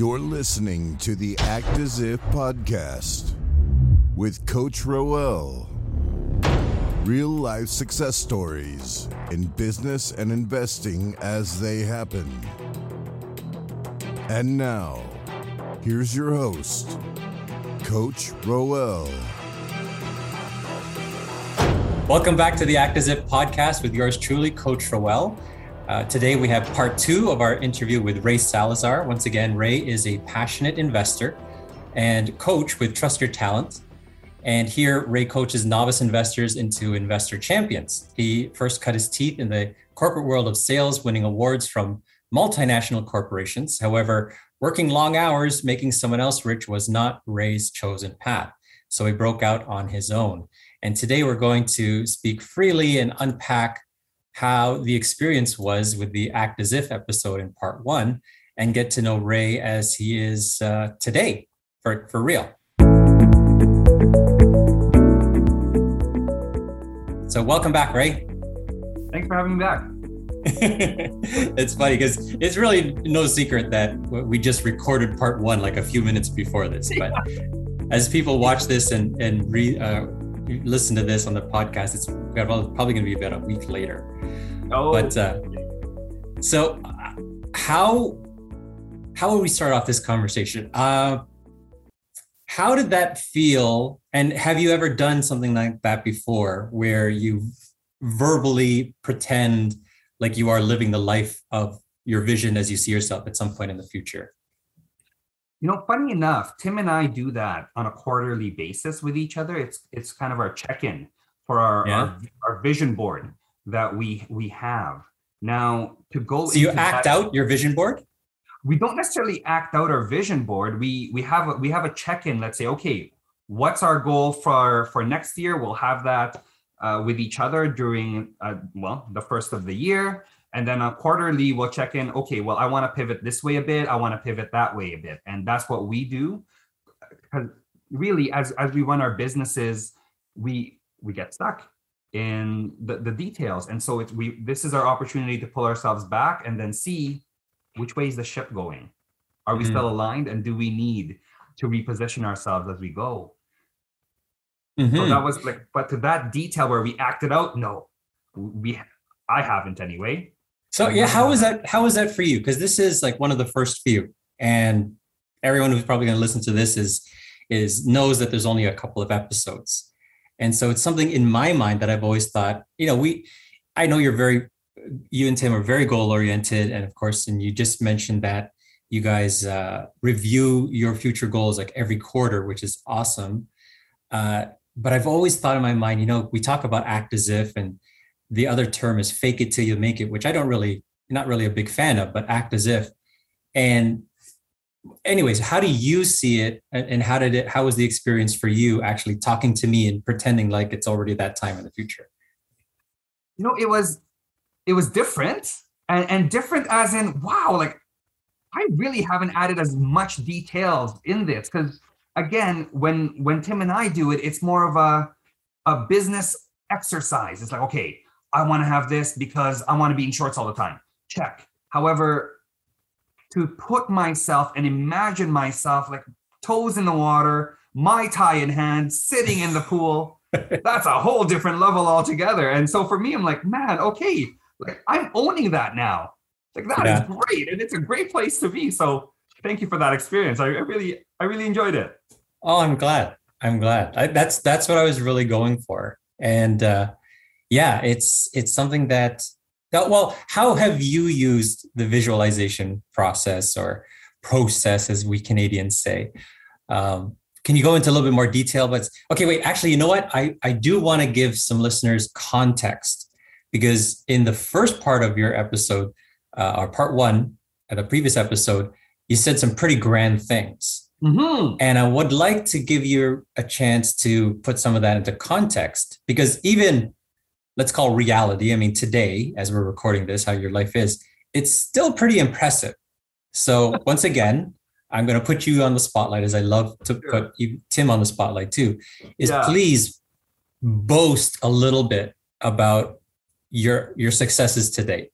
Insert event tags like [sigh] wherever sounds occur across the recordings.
You're listening to the Act As If podcast with Coach Roel. Real life success stories in business and investing as they happen. And now, here's your host, Coach Roel. Welcome back to the Act As If podcast with yours truly, Coach Roel. Uh, today we have part two of our interview with Rey Salazar. Once again, Rey is a passionate investor and coach with Trust Your Talent. And here, Rey coaches novice investors into investor champions. He first cut his teeth in the corporate world of sales, winning awards from multinational corporations. However, working long hours, making someone else rich was not Rey's chosen path. So he broke out on his own. And today we're going to speak freely and unpack how the experience was with the Act As If episode in part one and get to know Rey as he is uh, today for, for real. So, welcome back, Rey. Thanks for having me back. [laughs] it's funny because it's really no secret that we just recorded part one like a few minutes before this. But [laughs] as people watch this and and re, uh, listen to this on the podcast, it's probably going to be about a week later. Oh, but uh, so how how would we start off this conversation? Uh, how did that feel? And have you ever done something like that before, where you verbally pretend like you are living the life of your vision as you see yourself at some point in the future? You know, funny enough, Tim and I do that on a quarterly basis with each other. It's it's kind of our check-in for our yeah. our, our, vision board that we we have. Now to go So you act that, out your vision board? We don't necessarily act out our vision board. We we have a, we have a check-in. Let's say, okay, what's our goal for for next year? We'll have that uh, with each other during uh, well the first of the year and then a quarterly, we'll check in. Okay, well, I want to pivot this way a bit. I want to pivot that way a bit, and that's what we do. Because really, as as we run our businesses, we we get stuck in the, the details, and so it's we. This is our opportunity to pull ourselves back and then see which way is the ship going. Are we mm-hmm. still aligned, and do we need to reposition ourselves as we go? Mm-hmm. So that was like, but to that detail where we acted out, no, we I haven't anyway. So yeah, how was that? How was that for you? Because this is like one of the first few, and everyone who's probably going to listen to this is is knows that there's only a couple of episodes, and so it's something in my mind that I've always thought. You know, we, I know you're very, you and Tim are very goal oriented, and of course, and you just mentioned that you guys uh, review your future goals like every quarter, which is awesome. Uh, but I've always thought in my mind, you know, we talk about act as if and the other term is fake it till you make it, which I don't really, not really a big fan of, but act as if. And anyways, how do you see it? And how did it, how was the experience for you actually talking to me and pretending like it's already that time in the future? You know, it was, it was different and, and different as in, wow, like I really haven't added as much details in this because again, when when Tim and I do it, it's more of a a business exercise. It's like, okay, I want to have this because I want to be in shorts all the time. Check. However, to put myself and imagine myself like toes in the water, mai tai in hand, sitting in the pool, [laughs] that's a whole different level altogether. And so for me, I'm like, man, okay, like I'm owning that now. Like that yeah. is great, and it's a great place to be. So thank you for that experience. I, I really, I really enjoyed it. Oh, I'm glad. I'm glad. I, that's that's what I was really going for, and uh, yeah, it's it's something that well, how have you used the visualization process or process, as we Canadians say? Um, can you go into a little bit more detail? But okay, wait, actually, you know what? I, I do want to give some listeners context because in the first part of your episode, uh, or part one, at the previous episode, you said some pretty grand things. Mm-hmm. And I would like to give you a chance to put some of that into context because even let's call reality. I mean, today, as we're recording this, how your life is, it's still pretty impressive. So [laughs] once again, I'm going to put you on the spotlight as I love to sure. put you, Tim on the spotlight too. Is yeah. please boast a little bit about your your successes to date.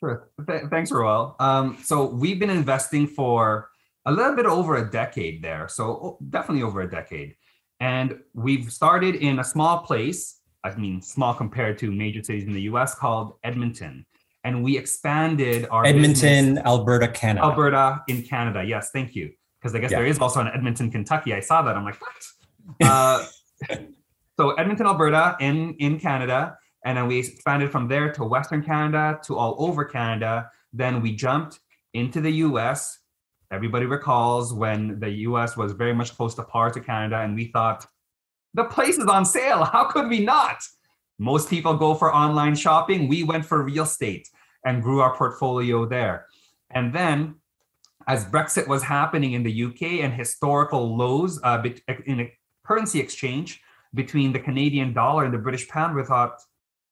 Sure. Th- thanks, Roel. Um, so we've been investing for a little bit over a decade there. So definitely over a decade. And we've started in a small place, I mean, small compared to major cities in the US called Edmonton. And we expanded our Edmonton, business- Alberta, Canada. Alberta in Canada. Yes, thank you. Because I guess Yeah. there is also an Edmonton, Kentucky. I saw that. I'm like, what? [laughs] uh, so Edmonton, Alberta in, in Canada. And then we expanded from there to Western Canada to all over Canada. Then we jumped into the US. Everybody recalls when the US was very much close to par to Canada. And we thought, the place is on sale. How could we not? Most people go for online shopping. We went for real estate and grew our portfolio there. And then, as Brexit was happening in the UK and historical lows uh, in a currency exchange between the Canadian dollar and the British pound, we thought,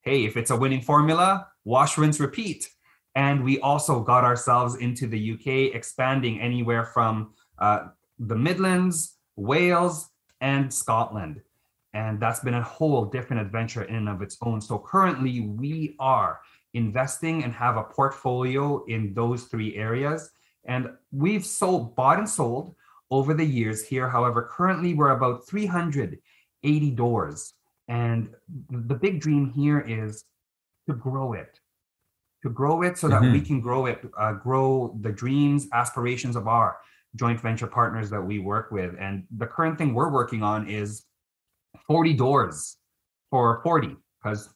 hey, if it's a winning formula, wash, rinse, repeat. And we also got ourselves into the UK, expanding anywhere from uh, the Midlands, Wales, and Scotland. And that's been a whole different adventure in and of its own. So currently, we are investing and have a portfolio in those three areas. And we've sold, bought and sold over the years here. However, currently we're about 380 doors. And the big dream here is to grow it, to grow it so that we can grow it, uh, grow the dreams, aspirations of our joint venture partners that we work with. And the current thing we're working on is 40 doors for 40 because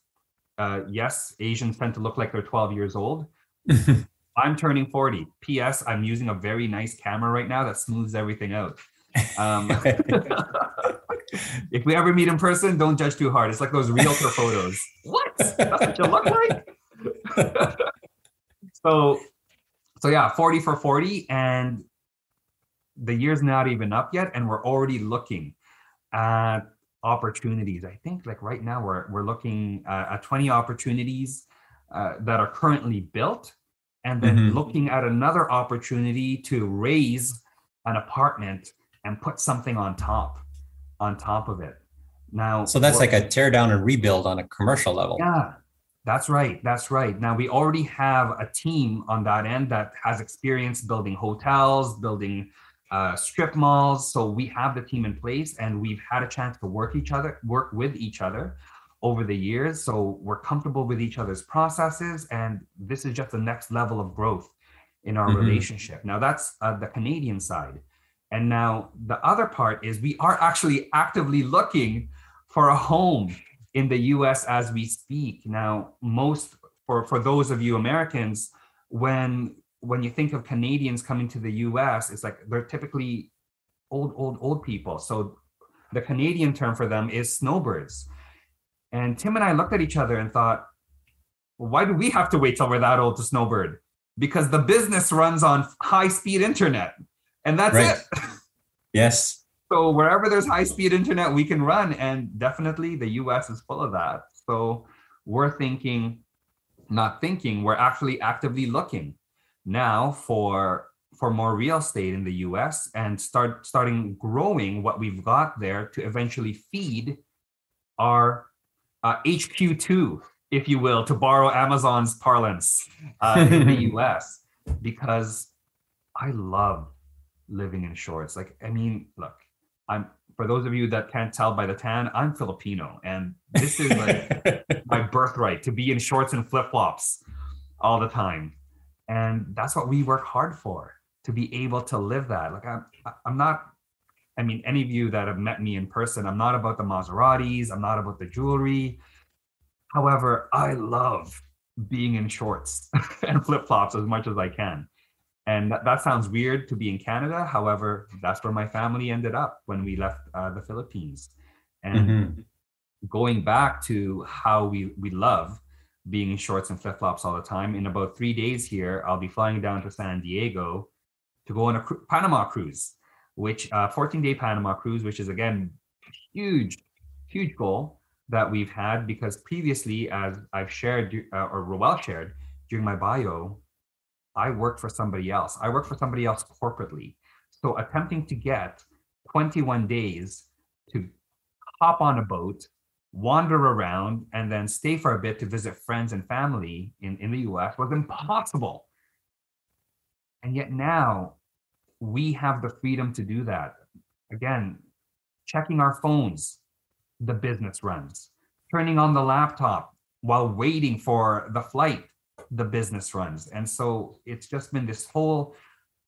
uh, yes asians tend to look like they're 12 years old. [laughs] I'm turning 40 ps i'm using a very nice camera right now that smooths everything out. Um, [laughs] [laughs] if we ever meet in person don't judge too hard. It's like those realtor photos. What? That's what you look like? So so yeah 40 for 40 and the year's not even up yet and we're already looking at opportunities. I think like right now we're we're looking uh, at 20 opportunities uh, that are currently built, and then Mhm. looking at another opportunity to raise an apartment and put something on top, on top of it. Now, so that's like a tear down and rebuild on a commercial level. yeah, that's right. That's right. Now we already have a team on that end that has experience building hotels, building uh, strip malls. So we have the team in place, and we've had a chance to work each other, work with each other over the years. So we're comfortable with each other's processes, and this is just the next level of growth in our Mhm. relationship. Now that's uh, the Canadian side. And now the other part is we are actually actively looking for a home in the US as we speak. Now, most for, for those of you Americans, when when you think of Canadians coming to the US, it's like they're typically old, old, old people. So the Canadian term for them is snowbirds. And Tim and I looked at each other and thought, well, why do we have to wait till we're that old to snowbird? Because the business runs on high speed internet. And that's Right. it. [laughs] Yes. So wherever there's high speed internet, we can run. And definitely the US is full of that. So we're thinking, not thinking, we're actually actively looking now for for more real estate in the US and start starting growing what we've got there to eventually feed our uh, HQ2, if you will, to borrow Amazon's parlance uh, in the [laughs] US, because I love living in shorts. Like, I mean, look, I'm for those of you that can't tell by the tan, I'm Filipino, and this is like [laughs] my birthright to be in shorts and flip flops all the time, and that's what we work hard for to be able to live that. Like, I'm I'm not. I mean, any of you that have met me in person, I'm not about the Maseratis. I'm not about the jewelry. However, I love being in shorts [laughs] and flip flops as much as I can. And that, that sounds weird to be in Canada. However, that's where my family ended up when we left uh, the Philippines. And Mhm. going back to how we, we love being in shorts and flip flops all the time, in about three days here, I'll be flying down to San Diego to go on a cru- Panama cruise, which uh, 14 day Panama cruise, which is again huge, huge goal that we've had because previously, as I've shared uh, or Roel shared during my bio, I work for somebody else. I work for somebody else corporately. So attempting to get 21 days to hop on a boat, wander around, and then stay for a bit to visit friends and family in, in the US was impossible. And yet now we have the freedom to do that. Again, checking our phones, the business runs. Turning on the laptop while waiting for the flight, the business runs. And so it's just been this whole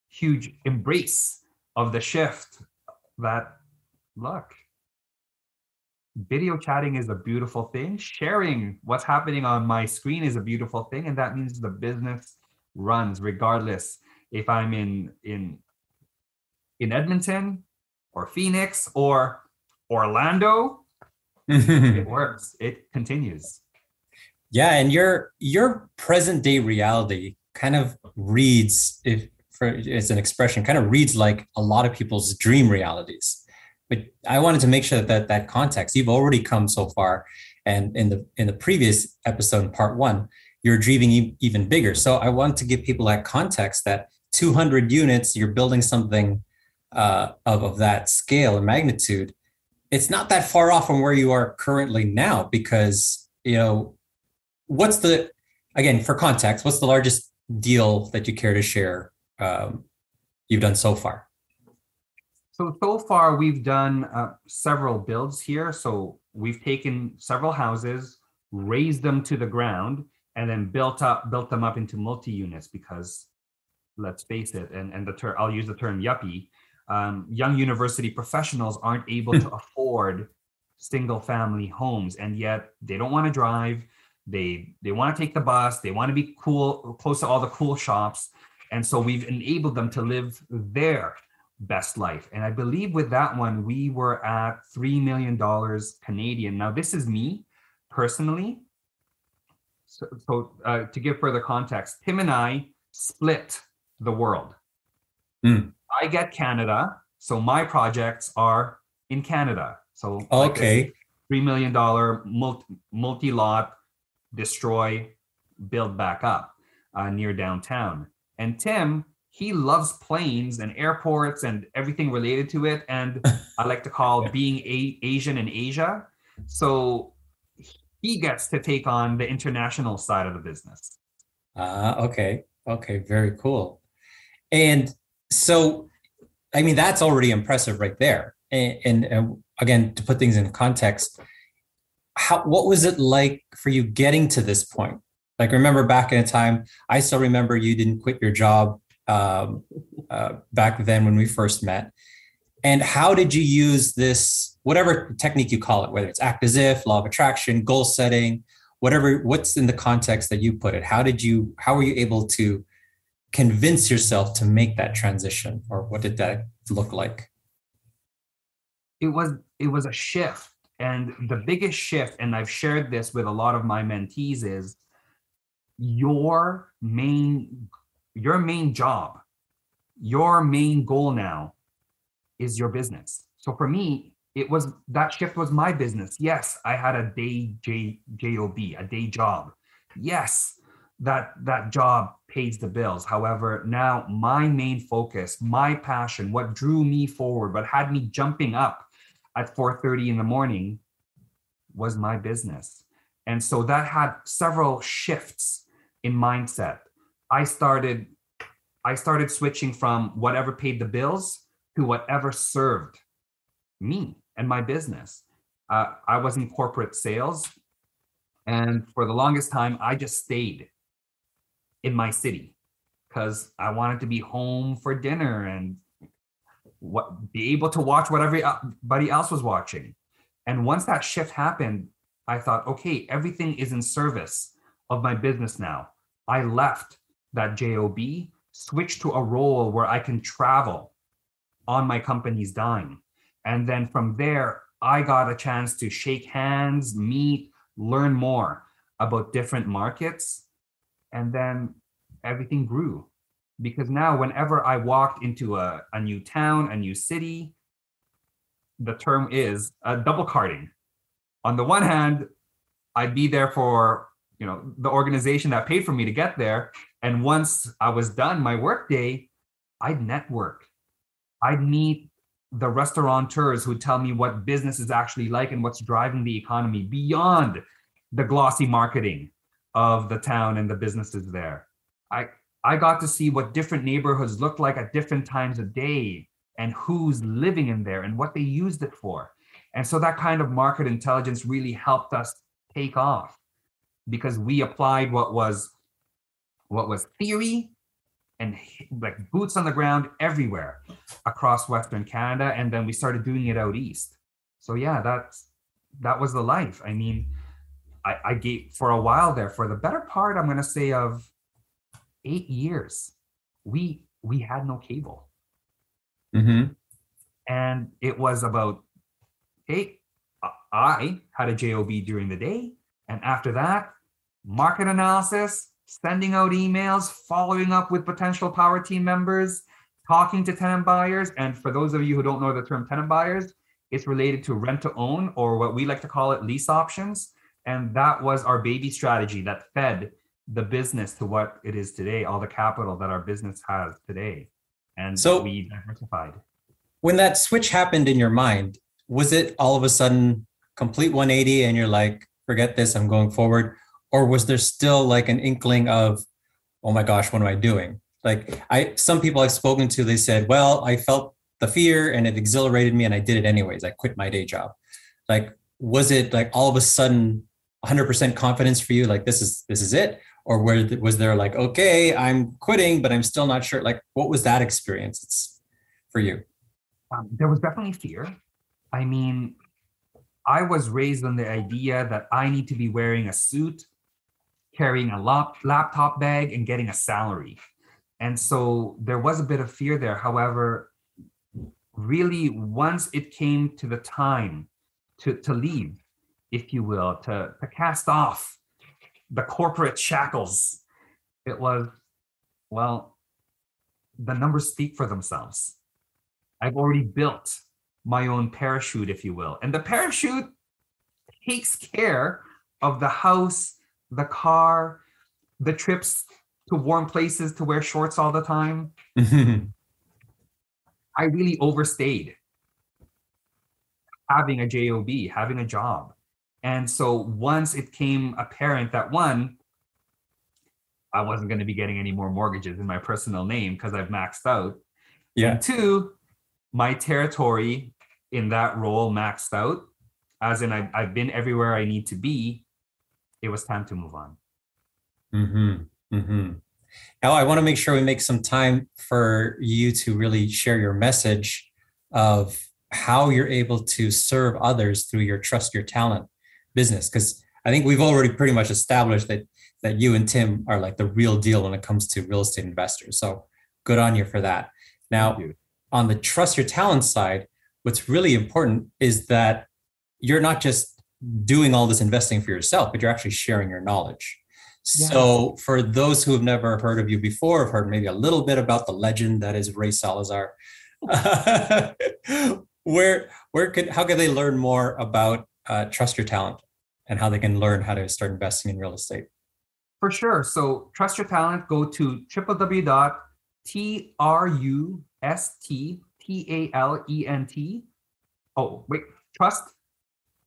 huge embrace of the shift that, look, video chatting is a beautiful thing. Sharing what's happening on my screen is a beautiful thing. And that means the business runs regardless if I'm in in in Edmonton or Phoenix or Orlando. [laughs] it works. It continues. Yeah, and your your present day reality kind of reads if for it's an expression kind of reads like a lot of people's dream realities but I wanted to make sure that that, context you've already come so far, and in the in the previous episode, part one, you're dreaming even bigger. So I want to give people that context that 200 units, you're building something uh, of of that scale and magnitude. It's not that far off from where you are currently now, because you know what's the again for context, what's the largest deal that you care to share um, you've done so far? So, so far we've done uh, several builds here. So we've taken several houses, razed them to the ground, and then built up, built them up into multi-units because let's face it, and, and the term, I'll use the term yuppie, um, young university professionals aren't able to [laughs] afford single family homes. And yet they don't want to drive. They, they want to take the bus. They want to be cool, close to all the cool shops. And so we've enabled them to live there best life. And I believe with that one, we were at $3 million Canadian. Now, this is me personally. So, so uh, to give further context, Tim and I split the world. Mm. I get Canada. So my projects are in Canada. So okay. Like $3 million multi lot, destroy, build back up uh, near downtown. And Tim he loves planes and airports and everything related to it. And [laughs] I like to call being a- Asian in Asia. So he gets to take on the international side of the business. Ah, uh, okay. Okay, very cool. And so, I mean, that's already impressive right there. And, and, and again, to put things in context, how what was it like for you getting to this point? Like, remember back in a time, I still remember you didn't quit your job um, uh, back then when we first met. And how did you use this, whatever technique you call it, whether it's act as if, law of attraction, goal setting, whatever, what's in the context that you put it? How did you, how were you able to convince yourself to make that transition or what did that look like? It was, it was a shift. And the biggest shift, and I've shared this with a lot of my mentees, is your main your main job, your main goal now is your business. So for me, it was that shift was my business. Yes, I had a day J, job, a day job. Yes, that that job pays the bills. However, now my main focus, my passion, what drew me forward, what had me jumping up at 4:30 in the morning was my business. And so that had several shifts in mindset. I started I started switching from whatever paid the bills to whatever served me and my business. Uh, I was in corporate sales, and for the longest time, I just stayed in my city because I wanted to be home for dinner and what be able to watch what everybody else was watching. And once that shift happened, I thought, okay, everything is in service of my business now. I left that job, switch to a role where I can travel on my company's dime. And then from there, I got a chance to shake hands, meet, learn more about different markets. And then everything grew because now, whenever I walked into a, a new town, a new city, the term is uh, double carding. On the one hand, I'd be there for you know the organization that paid for me to get there. And once i was done my work day i'd network. I'd meet the restaurateurs who tell me what business is actually like and what's driving the economy beyond the glossy marketing of the town and the businesses there. I I got to see what different neighborhoods looked like at different times of day and who's living in there and what they used it for. And so that kind of market intelligence really helped us take off because we applied what was what was theory and like boots on the ground everywhere across western canada and then we started doing it out east. So yeah that's that was the life. I mean i, I gave for a while there for the better part i'm going to say of eight years we we had no cable. Mm-hmm. and it was about hey i had a job during the day and after that market analysis sending out emails following up with potential power team members talking to tenant buyers and for those of you who don't know the term tenant buyers it's related to rent to own or what we like to call it lease options and that was our baby strategy that fed the business to what it is today all the capital that our business has today and So- we diversified When that switch happened in your mind, was it all of a sudden complete 180 and you're like, forget this, I'm going forward? Or was there still like an inkling of, oh my gosh, what am I doing? Like I some people I've spoken to, they said, well, I felt the fear and it exhilarated me and I did it anyways. I quit my day job. Like, was it like all of a sudden 100% confidence for you? Like this is this is it? Or where was there like, okay, I'm quitting, but I'm still not sure. Like, what was that experience for you? um, there was definitely fear. I mean, I was raised on the idea that I need to be wearing a suit, carrying a lap, laptop bag, and getting a salary. And so there was a bit of fear there. However, really, once it came to the time to, to leave, if you will, to, to cast off the corporate shackles, it was, well, the numbers speak for themselves. I've already built my own parachute, if you will. And the parachute takes care of the house, the car, the trips to warm places to wear shorts all the time. [laughs] I really overstayed having a job, having a job. And so once it came apparent that one, I wasn't going to be getting any more mortgages in my personal name because I've maxed out. yeah. And two, my territory in that role maxed out, as in I've, I've been everywhere I need to be. It was time to move on. Mm-hmm. Mm-hmm. Now, I want to make sure we make some time for you to really share your message of how you're able to serve others through your trust your talent business. Because I think we've already pretty much established that that you and Tim are like the real deal when it comes to real estate investors. So good on you for that. Now, on the trust your talent side, what's really important is that you're not just doing all this investing for yourself, but you're actually sharing your knowledge. So, for those who have never heard of you before, have heard maybe a little bit about the legend that is Rey Salazar. [laughs] where, where could, how can they learn more about uh, trust your talent and how they can learn how to start investing in real estate? For sure. So trust your talent. Go to www.trusttalent. Oh, wait, trust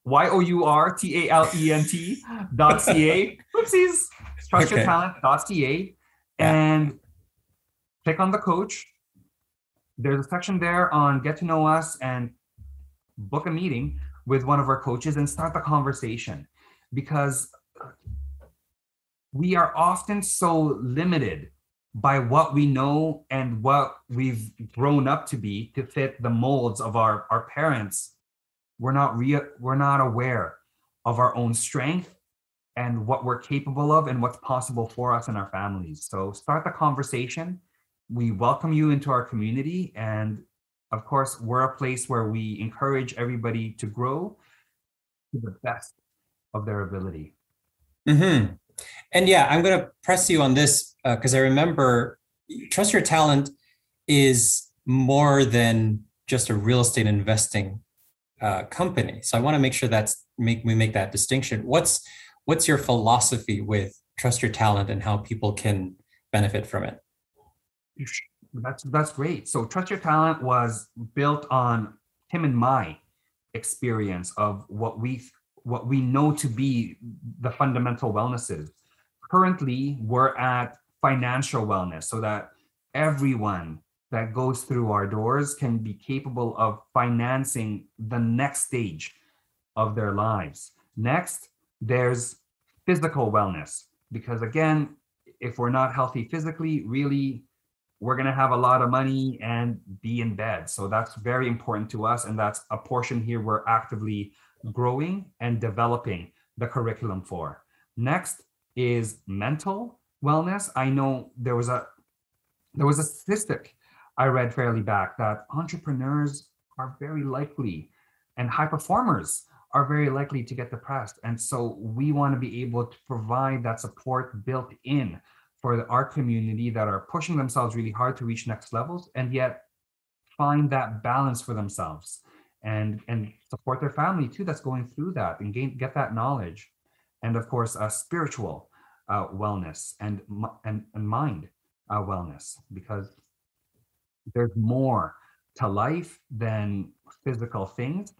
Y O U R T A L E N T dot C A. [laughs] Oopsies. Trust your Okay. talent dot C A. Yeah. And click on the coach. There's a section there on get to know us and book a meeting with one of our coaches and start the conversation because we are often so limited by what we know and what we've grown up to be to fit the molds of our, our parents we're not real we're not aware of our own strength and what we're capable of and what's possible for us and our families. So start the conversation. We welcome you into our community. And of course we're a place where we encourage everybody to grow to the best of their ability. Hmm And yeah, I'm going to press you on this because I remember Trust Your Talent is more than just a real estate investing uh, company. So I want to make sure that's make we make that distinction. What's what's your philosophy with Trust Your Talent and how people can benefit from it? That's that's great. So Trust Your Talent was built on Tim and my experience of what we what we know to be the fundamental wellnesses. Currently, we're at financial wellness so that everyone that goes through our doors can be capable of financing the next stage of their lives. Next, there's physical wellness, because again, if we're not healthy physically, really, we're going to have a lot of money and be in bed. So that's very important to us. And that's a portion here we're actively growing and developing the curriculum for. Next is mental wellness. I know there was a there was a statistic I read fairly back that entrepreneurs are very likely and high performers are very likely to get depressed. And so we want to be able to provide that support built in for our community that are pushing themselves really hard to reach next levels and yet find that balance for themselves and and support their family too that's going through that and gain get that knowledge and of course uh, spiritual uh, wellness and and, and mind uh, wellness because there's more to life than physical things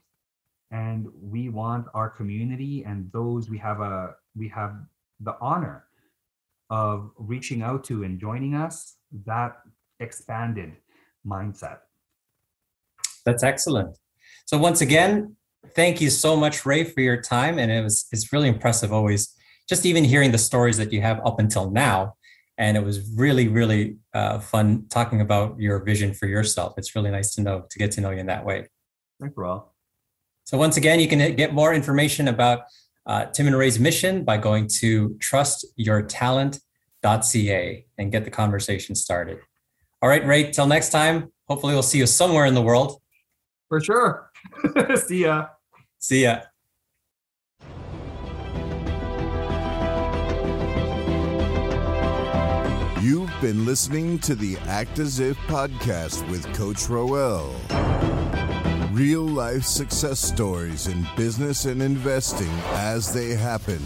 and we want our community and those we have a we have the honor of reaching out to and joining us that expanded mindset that's excellent so once again, thank you so much, Rey, for your time. And it was it's really impressive always just even hearing the stories that you have up until now. And it was really, really uh, fun talking about your vision for yourself. It's really nice to know to get to know you in that way. Thank you, Rob. So once again, you can get more information about uh, Tim and Rey's mission by going to trustyourtalent.ca and get the conversation started. All right, Rey, till next time. Hopefully, we'll see you somewhere in the world. For sure. [laughs] See ya. See ya. Been listening to the Act As If podcast with Coach Roel. Real life success stories in business and investing as they happen.